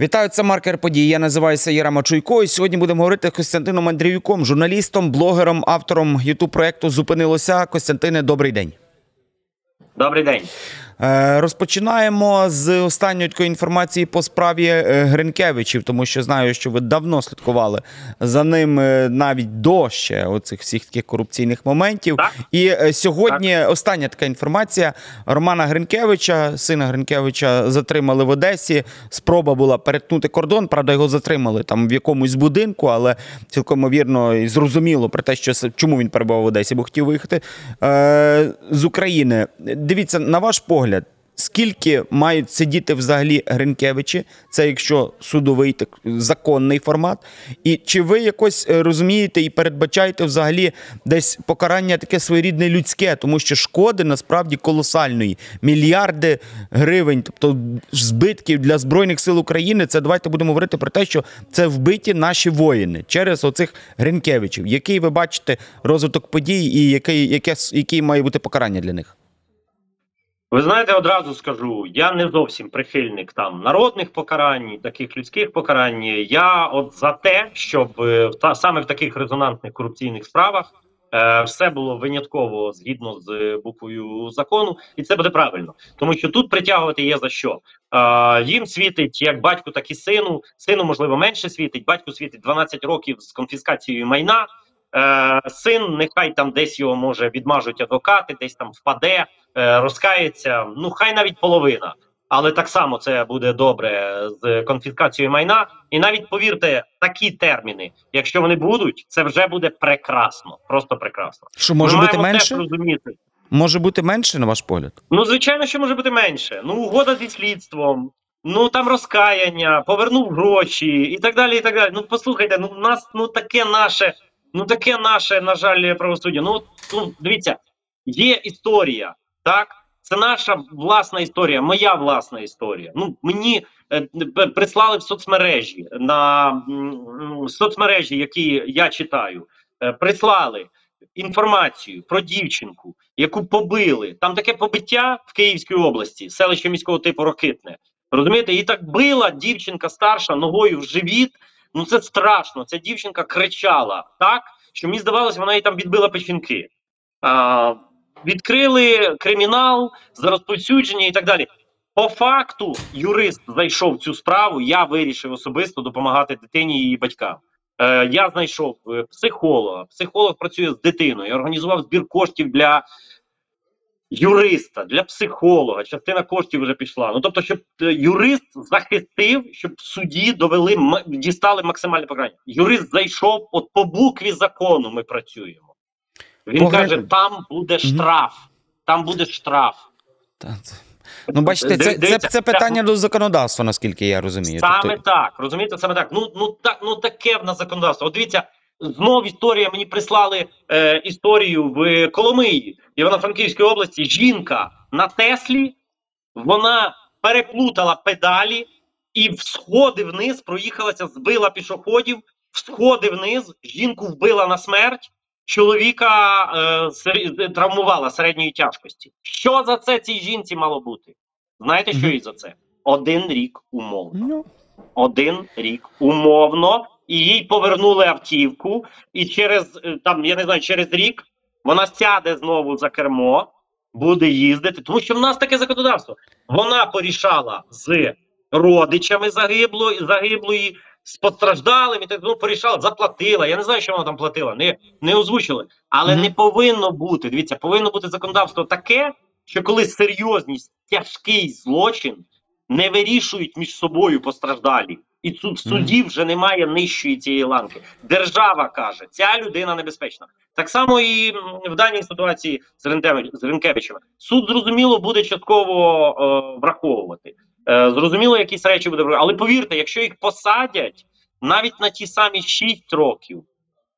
Вітаю, це маркер подій. Я називаюся Яра Мачуйко. І сьогодні будемо говорити з Костянтином Андріюком, журналістом, блогером, автором ютуб проекту Зупинилося. Костянтине, добрий день. Добрий день. Е, Розпочинаємо з останньої такої інформації по справі е, Гринкевичів, тому що знаю, що ви давно слідкували за ним е, навіть до ще оцих всіх таких корупційних моментів. Так. І сьогодні остання така інформація: Романа Гринкевича, сина Гринкевича, затримали в Одесі. Спроба була перетнути кордон. Правда, його затримали там в якомусь будинку, але цілком ймовірно і зрозуміло про те, що чому він перебував в Одесі, бо хотів виїхати з України. Дивіться, на ваш погляд. Скільки мають сидіти взагалі Гринкевичі? Це якщо судовий так, законний формат. І чи ви якось е, розумієте і передбачаєте взагалі десь покарання таке своєрідне людське, тому що шкоди насправді колосальної мільярди гривень, тобто збитків для збройних сил України. Це давайте будемо говорити про те, що це вбиті наші воїни через оцих Гринкевичів. Який ви бачите розвиток подій, і який, яке, який має бути покарання для них? Ви знаєте, одразу скажу, я не зовсім прихильник там народних покарань, таких людських покарань. Я от за те, щоб е, в та саме в таких резонансних корупційних справах е, все було винятково згідно з е, буквою закону, і це буде правильно, тому що тут притягувати є за що. Е, їм світить як батьку, так і сину. Сину можливо менше світить. Батьку світить 12 років з конфіскацією майна. Е, син, нехай там десь його може відмажуть адвокати, десь там впаде, е, розкається. Ну хай навіть половина. Але так само це буде добре з конфіскацією майна. І навіть повірте, такі терміни, якщо вони будуть, це вже буде прекрасно, просто прекрасно. Що може Ми бути менше? розуміти. Може бути менше, на ваш погляд? Ну, звичайно, що може бути менше. Ну, угода зі слідством, ну там розкаяння, повернув гроші і так далі. і так далі. Ну, послухайте, ну нас ну таке наше, ну таке наше, на жаль, правосуддя. Ну, ну дивіться, є історія, так? Це наша власна історія, моя власна історія. Ну, мені е, прислали в соцмережі на м, соцмережі, які я читаю, е, прислали інформацію про дівчинку, яку побили. Там таке побиття в Київській області, селище міського типу Рокитне. Розумієте, і так била дівчинка старша ногою в живіт. Ну це страшно. Ця дівчинка кричала так, що мені здавалося, вона їй там відбила печінки. А, відкрили кримінал за розповсюдження і так далі. По факту, юрист зайшов цю справу. Я вирішив особисто допомагати дитині і її батькам. Е, я знайшов е, психолога. Психолог працює з дитиною. Я організував збір коштів для юриста, для психолога. Частина коштів вже пішла. Ну тобто, щоб е, юрист захистив, щоб в суді довели дістали максимальне покарання. Юрист зайшов, от по букві закону ми працюємо. Він Погреб- каже: там буде штраф, там буде штраф. Ну, бачите, це, це, це питання до законодавства, наскільки я розумію. Саме Тобто- так, розумієте, саме так. Ну ну так, ну таке в нас законодавство. От дивіться, знов історія. Мені прислали е, історію в Коломиї, Івано-Франківської області. Жінка на Теслі, вона переплутала педалі і в сходи вниз проїхалася, збила пішоходів, в сходи вниз, жінку вбила на смерть. Чоловіка е, травмувала середньої тяжкості. Що за це цій жінці мало бути? Знаєте, що їй за це? Один рік умовно Ну, один рік умовно, і їй повернули автівку, і через е, там, я не знаю, через рік вона сяде знову за кермо, буде їздити, тому що в нас таке законодавство. Вона порішала з родичами загиблої, загиблої, з постраждалим, і так ну, порішала, заплатила. Я не знаю, що вона там платила, не, не озвучили. Але Мгм. не повинно бути. Дивіться, повинно бути законодавство таке, що коли серйозність, тяжкий злочин не вирішують між собою постраждалі. І в суді вже немає нижчої цієї ланки. Держава каже, ця людина небезпечна. Так само і в даній ситуації з Ренкевичем. Суд зрозуміло буде частково е, враховувати. Е, зрозуміло, якісь речі буде враховувати. Але повірте, якщо їх посадять навіть на ті самі 6 років,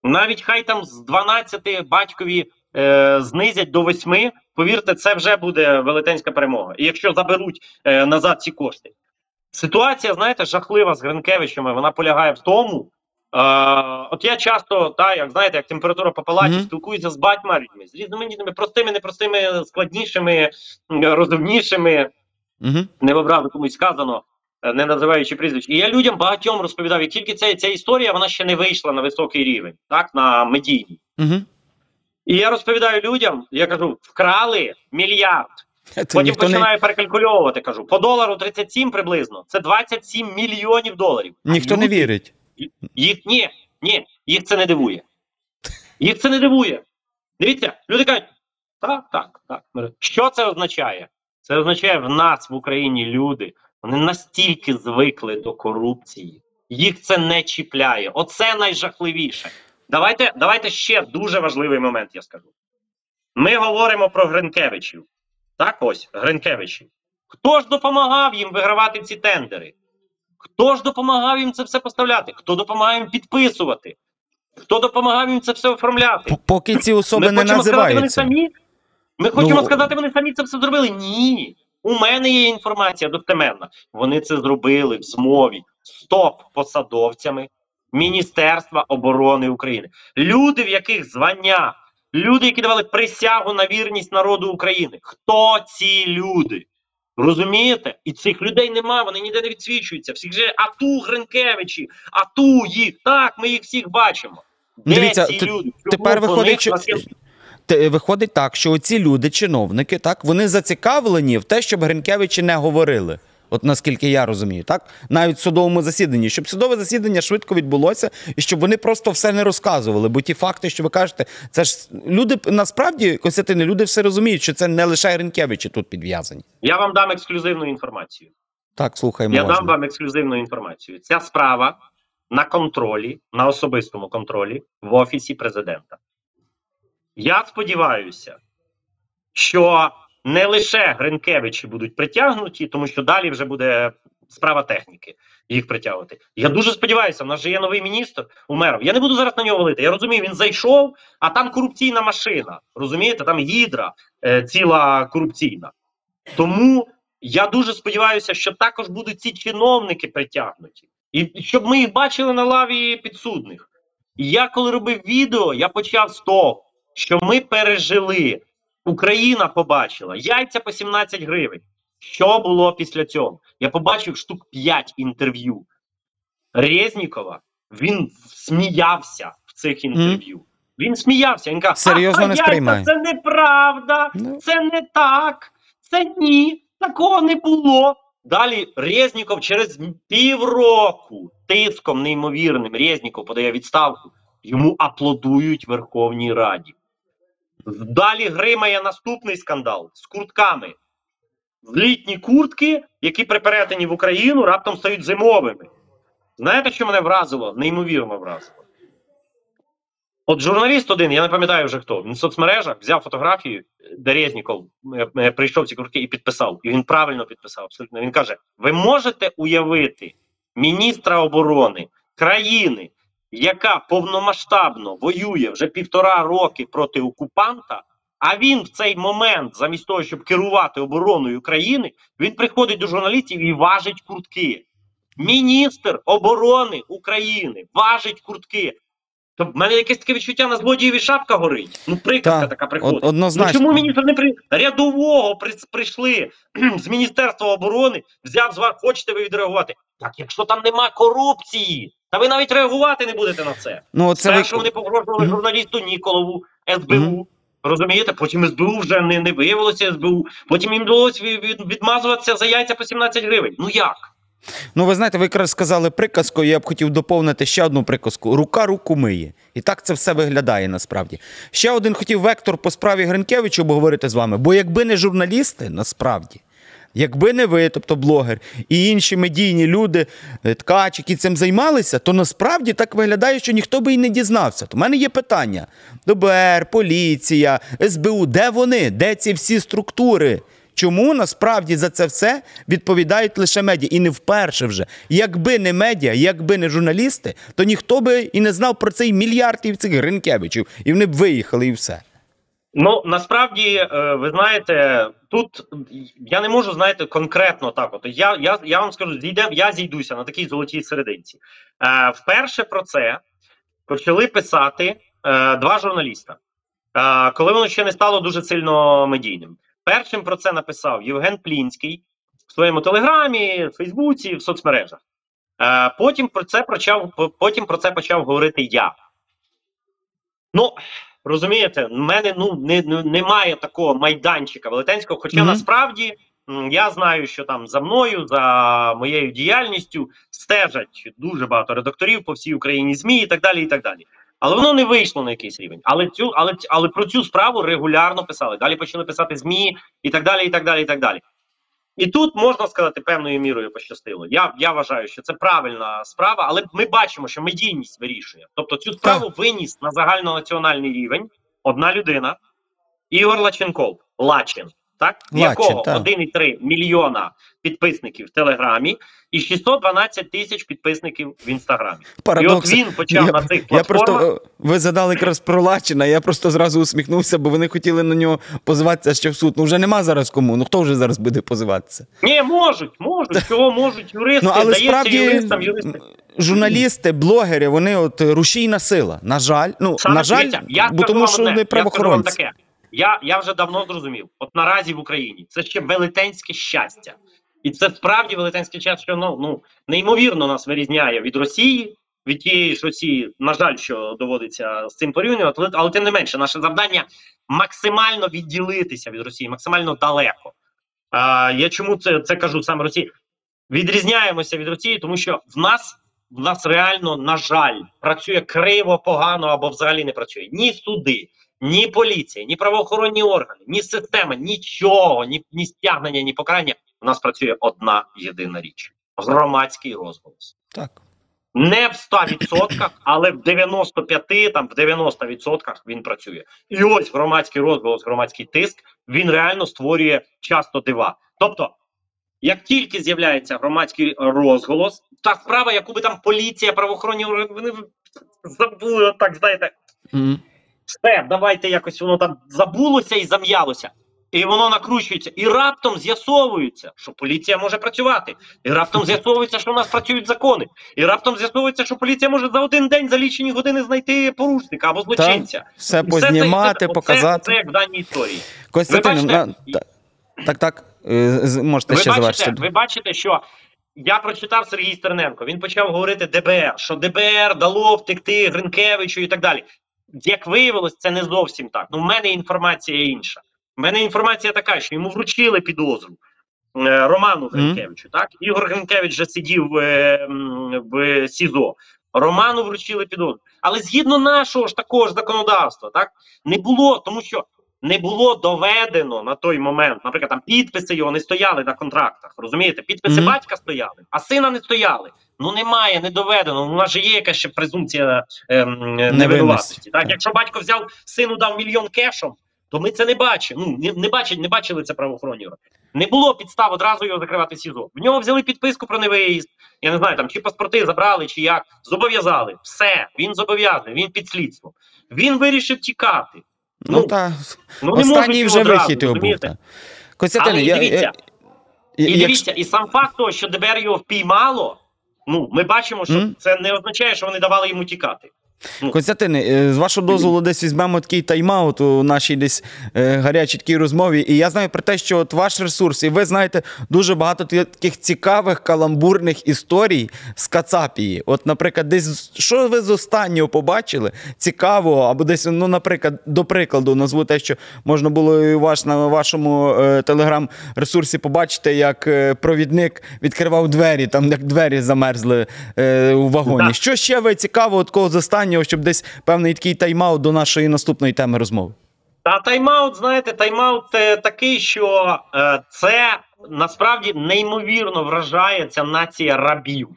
навіть хай там з 12 батькові е, знизять до 8, повірте, це вже буде велетенська перемога. І якщо заберуть е, назад ці кошти. Ситуація, знаєте, жахлива з Гринкевичами. Вона полягає в тому. Е, от я часто, та, як знаєте, як температура по палаті, Мгм. спілкуюся з батьма людьми, з різноманітними, простими, непростими, складнішими, розумнішими, угу. не в образу комусь сказано. е, не називаючи прізвищ. І я людям багатьом розповідав, як тільки ця, ця історія вона ще не вийшла на високий рівень, так, на медійній. Угу. І я розповідаю людям, я кажу, вкрали мільярд. Потім ніхто не, починаю перекалькульовувати, кажу, по долару 37 приблизно, це 27 мільйонів доларів. А ніхто не вірить. Їх ні, ні, їх це не дивує. Їх це не дивує. Дивіться, люди кажуть, так, так, так. Що це означає? Це означає в нас в Україні люди, вони настільки звикли до корупції, їх це не чіпляє. Оце найжахливіше. Давайте, давайте ще дуже важливий момент, я скажу. Ми говоримо про Гринкевичів. Так ось, Гринкевичі. Хто ж допомагав їм вигравати ці тендери? Хто ж допомагав їм це все поставляти? Хто допомагав їм підписувати? Хто допомагав їм це все оформляти? Поки ці особи Ми не хочемо сказати, вони самі. Ми хочемо Ну, сказати, вони самі це все зробили. Ні. У мене є інформація достеменна. Вони це зробили в змові з топ-посадовцями Міністерства оборони України. Люди, в яких звання, люди, які давали присягу на вірність народу України. Хто ці люди? Розумієте? І цих людей немає, вони ніде не відсвічуються. Всіх же ату Гринкевичі, ату їх. Так, ми їх всіх бачимо. Де Дивіться, ці люди? Тепер виходить, що, виходить так, що оці люди, чиновники, так, вони зацікавлені в те, щоб Гринкевичі не говорили. От наскільки я розумію, так? Навіть в судовому засіданні, щоб судове засідання швидко відбулося, і щоб вони просто все не розказували. Бо ті факти, що ви кажете, це ж люди насправді, Костянтине, люди все розуміють, що це не лише Гринкевичі тут підв'язані. Я вам дам ексклюзивну інформацію. Так, слухаємо. Я дам вам ексклюзивну інформацію. Ця справа на контролі, на особистому контролі в офісі президента. Я сподіваюся, що не лише Гринкевичі будуть притягнуті, тому що далі вже буде справа техніки їх притягувати. Я дуже сподіваюся, в нас же є новий міністр Умеров. Я не буду зараз на нього валити. Я розумію, він зайшов, а там корупційна машина. Розумієте, там гідра е, ціла корупційна. Тому я дуже сподіваюся, що також будуть ці чиновники притягнуті, і щоб ми їх бачили на лаві підсудних. І я коли робив відео, я почав з того, що ми пережили. Україна побачила яйця по 17 гривень. Що було після цього? Я побачив штук 5 інтерв'ю Резнікова. Він сміявся в цих інтерв'ю. Він сміявся. Він каже, Серйозно «А, не сприймає». Це неправда, Ну. це не так, це ні, такого не було. Далі Резніков через півроку тиском неймовірним Резніков подає відставку. Йому аплодують Верховній Раді. Далі гримає наступний скандал з куртками. Літні куртки, які при перетині в Україну раптом стають зимовими. Знаєте, що мене вразило? Неймовірно вразило. От журналіст один, я не пам'ятаю вже хто, він в соцмережах взяв фотографію, де Резніков е, е, прийшов ці куртки і підписав. І він правильно підписав. Абсолютно. Він каже: ви можете уявити міністра оборони країни, яка повномасштабно воює вже півтора роки проти окупанта, а він в цей момент, замість того, щоб керувати обороною країни, він приходить до журналістів і важить куртки. Міністр оборони України важить куртки. То в мене якесь таке відчуття на злодієві шапка горить. Ну, приказка Так, така приходить. од- однозначно. Ну, чому міністр не при рядового при... прийшли з Міністерства оборони, взяв з вас, хочете ви відреагувати? Так, якщо там нема корупції, та ви навіть реагувати не будете на це. Ну, це Спершу ви... вони погрожували Мгм. журналісту Ніколову, СБУ. Мгм. Розумієте, потім СБУ вже не, не виявилося СБУ. Потім їм вдалося від, від, відмазуватися за яйця по 17 гривень. Ну як? Ну, ви знаєте, ви якраз сказали приказку, я б хотів доповнити ще одну приказку: рука руку миє. І так це все виглядає насправді. Ще один хотів вектор по справі Гринкевича обговорити з вами, бо якби не журналісти, насправді. Якби не ви, тобто блогер, і інші медійні люди, е, ткач, які цим займалися, то насправді так виглядає, що ніхто би і не дізнався. То в мене є питання: ДБР, поліція, СБУ, де вони? Де ці всі структури? Чому насправді за це все відповідають лише медіа? І не вперше вже. Якби не медіа, якби не журналісти, то ніхто би і не знав про цей мільярдів цих Гринкевичів, і вони б виїхали і все. Ну насправді, е, ви знаєте, тут я не можу знаєте конкретно так. От я я, я вам скажу, зійде, я зійдуся на такій золотій серединці. Е, Вперше про це почали писати е, два журналіста, е, коли воно ще не стало дуже сильно медійним. Першим про це написав Євген Плінський, в своєму телеграмі, Фейсбуці, в соцмережах. Е, потім про це почав потім про це почав говорити я. Ну, розумієте, в мене ну не, не, немає такого майданчика велетенського. Хоча Мгм. насправді я знаю, що там за мною, за моєю діяльністю стежать дуже багато редакторів по всій Україні, ЗМІ і так далі. і так далі. Але воно не вийшло на якийсь рівень. Але цю, але, але про цю справу регулярно писали. Далі почали писати ЗМІ і так далі, і так далі, і так далі. І тут можна сказати, певною мірою пощастило. Я, я вважаю, що це правильна справа, але ми бачимо, що медійність вирішує. Тобто цю справу виніс на загальнонаціональний рівень одна людина, Ігор Лаченков, Лачин, так? В якого так. 1,3 мільйона підписників в Телеграмі і 612 тисяч підписників в Інстаграмі. Парадокс. І от він почав я, на цих я просто ви задали якраз про Лачина, я просто зразу усміхнувся, бо вони хотіли на нього позиватися ще в суд. Ну вже нема зараз кому. Ну хто вже зараз буде позиватися? Ні, можуть, можуть, чого можуть юристи, Ну але дається справді юристам, юристи. журналісти, блогери, вони от рушійна сила. На жаль, ну Саме на жаль, я бо тому що вони я скажу вам правоохоронці. таке. Я, я вже давно зрозумів. От наразі в Україні це ще велетенське щастя. І це справді велетенське щастя, що ну, ну неймовірно нас вирізняє від Росії, від тієї ж Росії, на жаль, що доводиться з цим порівнювати, але, але тим не менше, наше завдання максимально відділитися від Росії, максимально далеко. А, я чому це, це кажу саме Росії? Відрізняємося від Росії, тому що в нас в нас реально, на жаль, працює криво, погано або взагалі не працює ні суди, ні поліція, ні правоохоронні органи, ні система, нічого, ні, ні стягнення, ні покарання. У нас працює одна єдина річ: громадський розголос. Так. Не в 100%, але в 95, там в 90% він працює. І ось громадський розголос, громадський тиск, він реально створює часто дива. Тобто, як тільки з'являється громадський розголос, та справа, яку би там поліція, правоохоронні органи вони забули, так знаєте, Мгм. Все, давайте якось воно там забулося і зам'ялося. І воно накручується, і раптом з'ясовується, що поліція може працювати. І раптом з'ясовується, що в нас працюють закони. І раптом з'ясовується, що поліція може за один день за лічені години знайти порушника або злочинця. Все І все це- познімати, оце- показати. Це, як в даній історії. Костянтин, ви бачите- на- так, так. е, Можете Ви ще бачите, завершити. ви бачите, що я прочитав Сергій Стерненко. Він почав говорити ДБР, що ДБР дало втекти Гринкевичу і так далі. Як виявилось, це не зовсім так. Ну, в мене інформація інша. У мене інформація така, що йому вручили підозру е, Роману Гринкевичу. Так, Ігор Гринкевич вже сидів е, в СІЗО. Роману вручили підозру. Але згідно нашого ж такого ж законодавства, так не було, тому що не було доведено на той момент, наприклад, там підписи його не стояли на контрактах. Розумієте, підписи Мгм. батька стояли, а сина не стояли. Ну немає, не доведено. У нас же є якась ще презумпція ем, невинуватості. Так, якщо батько взяв сину, дав мільйон кешом, то ми це не бачимо. Ну не, не бачили, не бачили це правоохоронні органи. Не було підстав одразу його закривати СІЗО. В нього взяли підписку про невиїзд. Я не знаю, там чи паспорти забрали, чи як зобов'язали. Все, він зобов'язаний, він під слідством. Він вирішив тікати. Ну, ну, та, Ну, не останній вже вихід його був. Костянтин, Але я, і дивіться, як- і сам факт того, що ДБР його впіймало, ну ми бачимо, що mm. це не означає, що вони давали йому тікати. Константин, е, з вашого дозволу, десь візьмемо такий тайм-аут у нашій десь е, гарячій такій розмові. І я знаю про те, що от ваш ресурс, і ви знаєте дуже багато таких цікавих каламбурних історій з Кацапії. От, наприклад, десь що ви з останнього побачили цікавого, або десь, ну, наприклад, до прикладу, назву те, що можна було і у вас на вашому е, телеграм-ресурсі побачити, як е, провідник відкривав двері, там як двері замерзли е, у вагоні. Так. Що ще ви цікавого такого з останнього, щоб десь певний такий тайм-аут до нашої наступної теми розмови? Та тайм-аут, знаєте, тайм-аут е, такий, що е, це насправді неймовірно вражає ця нація рабів.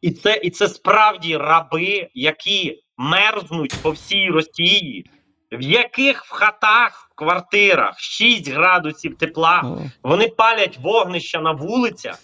І це, і це справді раби, які мерзнуть по всій Росії, в яких в хатах, в квартирах 6 градусів тепла. Вони палять вогнища на вулицях,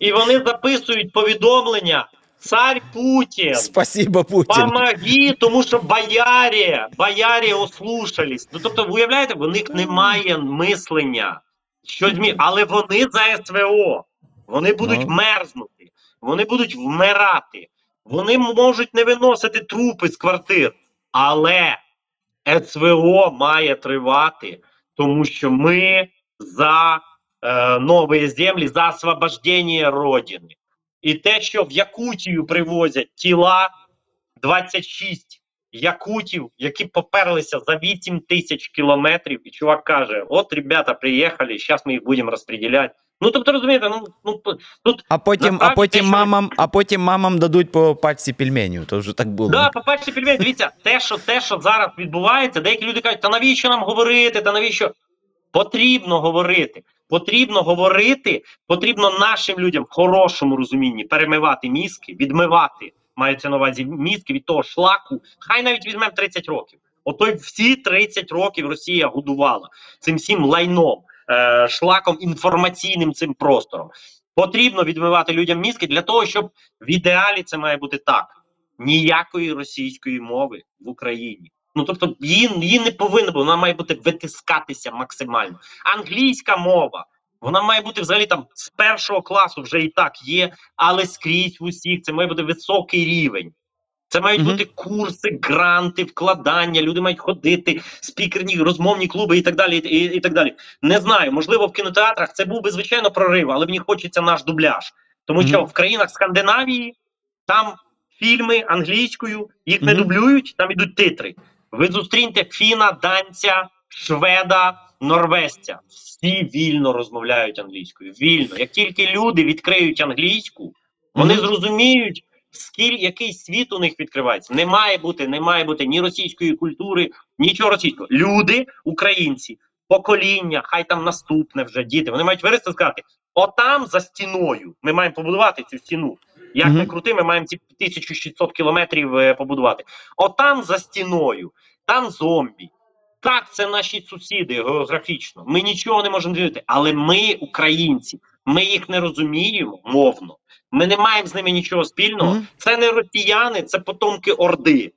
і вони записують повідомлення Цар Путін. Спасибо, Путін. Помоги, тому що боярі, боярі ослушались. Ну тобто, ви уявляєте, в них немає мислення. Що змі... Але вони за СВО. Вони будуть Ну. мерзнути, вони будуть вмирати, вони можуть не виносити трупи з квартир. Але СВО має тривати, тому що ми за е, нові землі за освобождення Родини. І те, що в Якутію привозять тіла 26 якутів, які поперлися за 8 тисяч кілометрів, і чувак каже: От, ребята, приїхали, зараз ми їх будемо розподіляти. Ну, тобто, розумієте, ну, ну тут А потім, а потім те, що- мамам, а потім мамам дадуть по пачці пельменів. То вже так було. Да, по-перше, пельмені, дивіться, те, що те, що зараз відбувається, деякі люди кажуть, та навіщо нам говорити, та навіщо? Потрібно говорити. Потрібно говорити, потрібно нашим людям в хорошому розумінні перемивати мізки, відмивати, мається на увазі мізки від того шлаку. Хай навіть візьмемо 30 років. Ото й всі 30 років Росія годувала цим всім лайном, е, шлаком інформаційним цим простором. Потрібно відмивати людям мізки для того, щоб в ідеалі це має бути так ніякої російської мови в Україні. Ну тобто її, її не повинно бути, вона має бути витискатися максимально. Англійська мова. Вона має бути взагалі там з першого класу вже і так є, але скрізь в усіх це має бути високий рівень. Це мають Мгм. бути курси, гранти, вкладання. Люди мають ходити, спікерні, розмовні клуби і так далі. І, і так далі. Не знаю, можливо, в кінотеатрах це був би звичайно прорив, але мені хочеться наш дубляж. Тому що Мгм. в країнах Скандинавії там фільми англійською, їх не дублюють, там ідуть титри. Ви зустріньте фіна, данця, шведа, норвезця. Всі вільно розмовляють англійською. Вільно. Як тільки люди відкриють англійську, вони Мгм. зрозуміють, скільки який світ у них відкривається. Не має бути, не має бути ні російської культури, нічого російського. Люди, українці, покоління, хай там наступне вже діти. Вони мають вирости сказати: отам за стіною ми маємо побудувати цю стіну. Як не крути, ми маємо ці 1600 кілометрів е, побудувати. Отам за стіною, там зомбі. Так, це наші сусіди географічно. Ми нічого не можемо зробити. Але ми, українці, ми їх не розуміємо мовно. Ми не маємо з ними нічого спільного. Це не росіяни, це потомки Орди.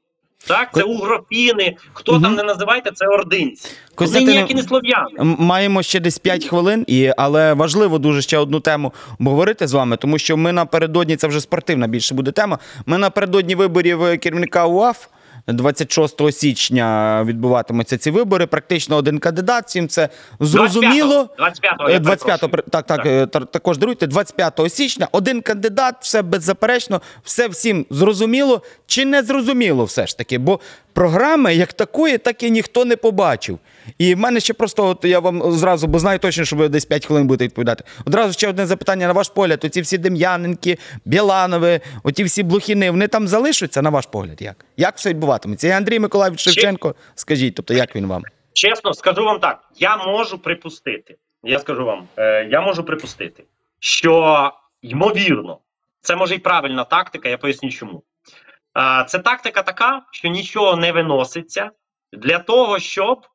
Так, це угропіни. Хто угу. там не називайте, це ординці. Вони ніякі не слов'яни. Маємо ще десь 5 хвилин, і, але важливо дуже ще одну тему обговорити з вами, тому що ми напередодні, це вже спортивна більше буде тема. Ми напередодні виборів е, керівника УАФ. 26 січня відбуватимуться ці вибори. Практично один кандидат. Всім це зрозуміло. 25-го, 25-го, 25-го так, так, Так. е, та- також даруйте. 25 січня один кандидат, все беззаперечно, все всім зрозуміло чи не зрозуміло все ж таки. Бо програми як такої, так і ніхто не побачив. І в мене ще просто, от я вам зразу, бо знаю точно, що ви десь 5 хвилин будете відповідати. Одразу ще одне запитання на ваш погляд. Оці всі Дем'яненки, Біланови, оті всі блохіни, вони там залишаться, на ваш погляд? Як? Як все відбуватиметься? І Андрій Миколаївич Шевченко, скажіть, тобто як він вам? Чесно, скажу вам так: я можу припустити. Я скажу вам, е, я можу припустити, що ймовірно, це може і правильна тактика, я поясню чому. Це тактика така, що нічого не виноситься для того, щоб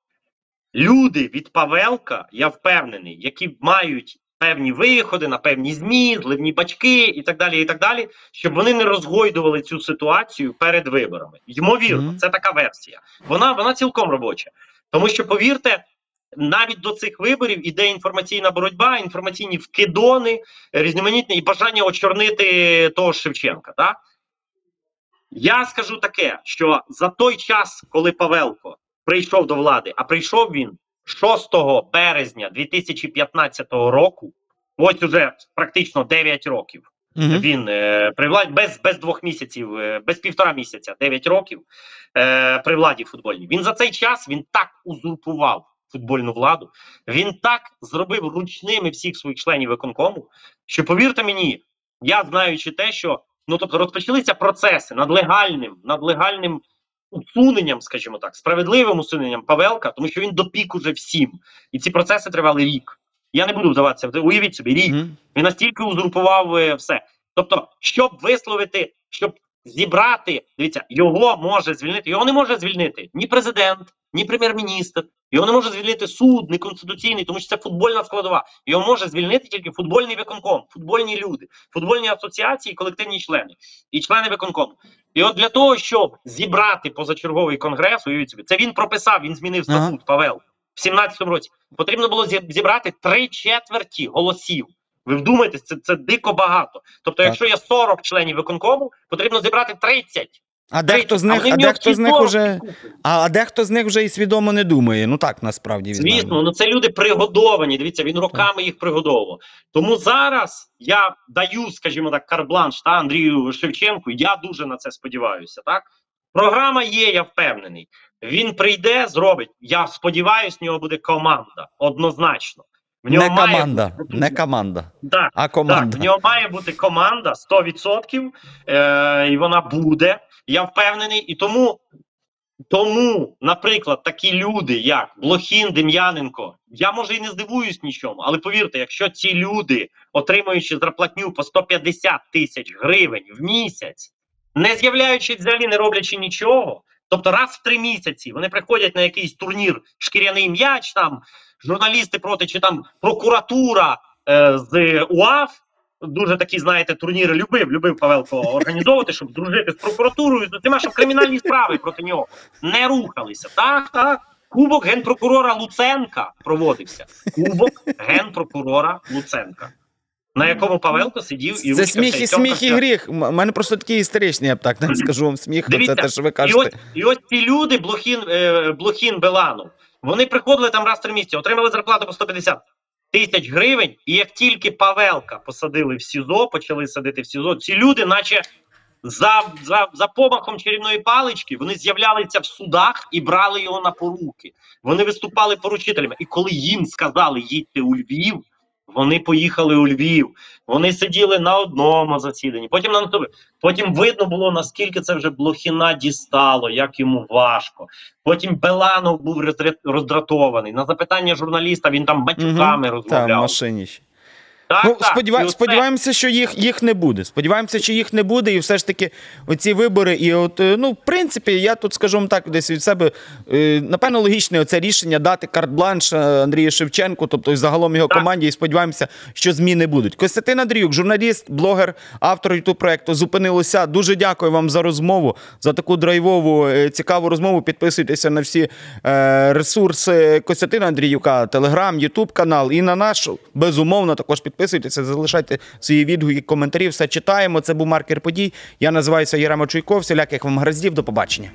люди від Павелка, я впевнений, які мають певні виходи на певні змі, зливні бачки і так далі, і так далі, щоб вони не розгойдували цю ситуацію перед виборами. Ймовірно, Мгм. це така версія. Вона, вона цілком робоча. Тому що, повірте, навіть до цих виборів іде інформаційна боротьба, інформаційні вкидони, різноманітні і бажання очорнити того ж Шевченка. Так? Я скажу таке, що за той час, коли Павелко прийшов до влади, а прийшов він 6 березня 2015 року, ось уже практично 9 років. Мгм. Він е, при владі без, без двох місяців, е, без півтора місяця, 9 років е, при владі футбольній. Він за цей час він так узурпував футбольну владу. Він так зробив ручними всіх своїх членів виконкому, що повірте мені, я знаючи те, що ну тобто розпочалися процеси над легальним, над легальним усуненням, скажімо так, справедливим усуненням Павелка, тому що він допік уже всім, і ці процеси тривали рік. Я не буду вдаватися. Уявіть собі, рік. Мгм. Він настільки узурпував е, все. Тобто, щоб висловити, щоб зібрати, дивіться, його може звільнити. Його не може звільнити ні президент, ні прем'єр-міністр. Його не може звільнити суд, не конституційний, тому що це футбольна складова. Його може звільнити тільки футбольний виконком, футбольні люди, футбольні асоціації, колективні члени і члени виконкому. І от для того, щоб зібрати позачерговий конгрес, уявіть собі, це він прописав, він змінив Ага. статут Павел в 17-му році. Потрібно було зібрати три четверті голосів. Ви вдумайтесь, це, це дико багато. Тобто, Так. якщо є 40 членів виконкому, потрібно зібрати 30. А дехто з них, вони а дехто з них уже. А, а дехто з них вже і свідомо не думає. Ну так насправді. Звісно, ну це люди пригодовані. Дивіться, він роками їх пригодовував. Тому зараз я даю, скажімо так, карбланш та Андрію Шевченку. Я дуже на це сподіваюся. Так, програма є, я впевнений. Він прийде, зробить. Я сподіваюся, в нього буде команда. Однозначно. В нього Не команда, бути- не команда, Так, а так, команда. в нього має бути команда 100%, е, і вона буде. Я впевнений. І тому, тому, наприклад, такі люди, як Блохін, Дем'яненко, я може і не здивуюсь нічому, але повірте, якщо ці люди, отримуючи зарплатню по 150 тисяч гривень в місяць, не з'являючись взагалі, не роблячи нічого, тобто раз в три місяці вони приходять на якийсь турнір шкіряний м'яч, там журналісти проти чи там прокуратура е, з УАФ. Дуже такі, знаєте, турніри любив, любив Павелко організовувати, щоб дружити з прокуратурою, усіма, щоб кримінальні справи проти нього не рухалися. Так, так. Кубок генпрокурора Луценка проводився. Кубок генпрокурора Луценка, на якому Павелко сидів і Це сміх і сміх і гріх. У мене просто такий історичний, я б так не скажу вам сміх. Це те, що ви І ось, кажете. і ось ці люди, Блохін, е, Блохін Беланов, вони приходили там раз в три місяці, отримали зарплату по 150 тисяч гривень, і як тільки Павелка посадили в СІЗО, почали садити в СІЗО, ці люди, наче за, за, за помахом чарівної палички, вони з'являлися в судах і брали його на поруки. Вони виступали поручителями. І коли їм сказали їдьте у Львів, вони поїхали у Львів. Вони сиділи на одному засіданні, потім на наступному. Потім видно було, наскільки це вже Блохіна дістало, як йому важко. Потім Беланов був роздра- роздратований. На запитання журналіста він там батьками угу, розмовляв. розмовляв. машині. Так, Ну, так. сподіваю, І сподіваємося, що їх, їх не буде. Сподіваємося, що їх не буде, і все ж таки оці вибори. І от, е, ну, в принципі, я тут скажу вам так, десь від себе, е, напевно, логічне оце рішення дати карт-бланш е, Андрію Шевченку, тобто і загалом його Так. команді, і сподіваємося, що зміни будуть. Костянтин Андріюк, журналіст, блогер, автор youtube проекту Зупинилося. Дуже дякую вам за розмову, за таку драйвову, цікаву розмову. Підписуйтеся на всі ресурси Костянтина Андріюка, Телеграм, Ютуб канал і на наш. Безумовно, також підписуйтеся, залишайте свої відгуки, коментарі. Все читаємо. Це був маркер подій. Я називаюся Єрема Чуйков. Всіляких вам гараздів. До побачення.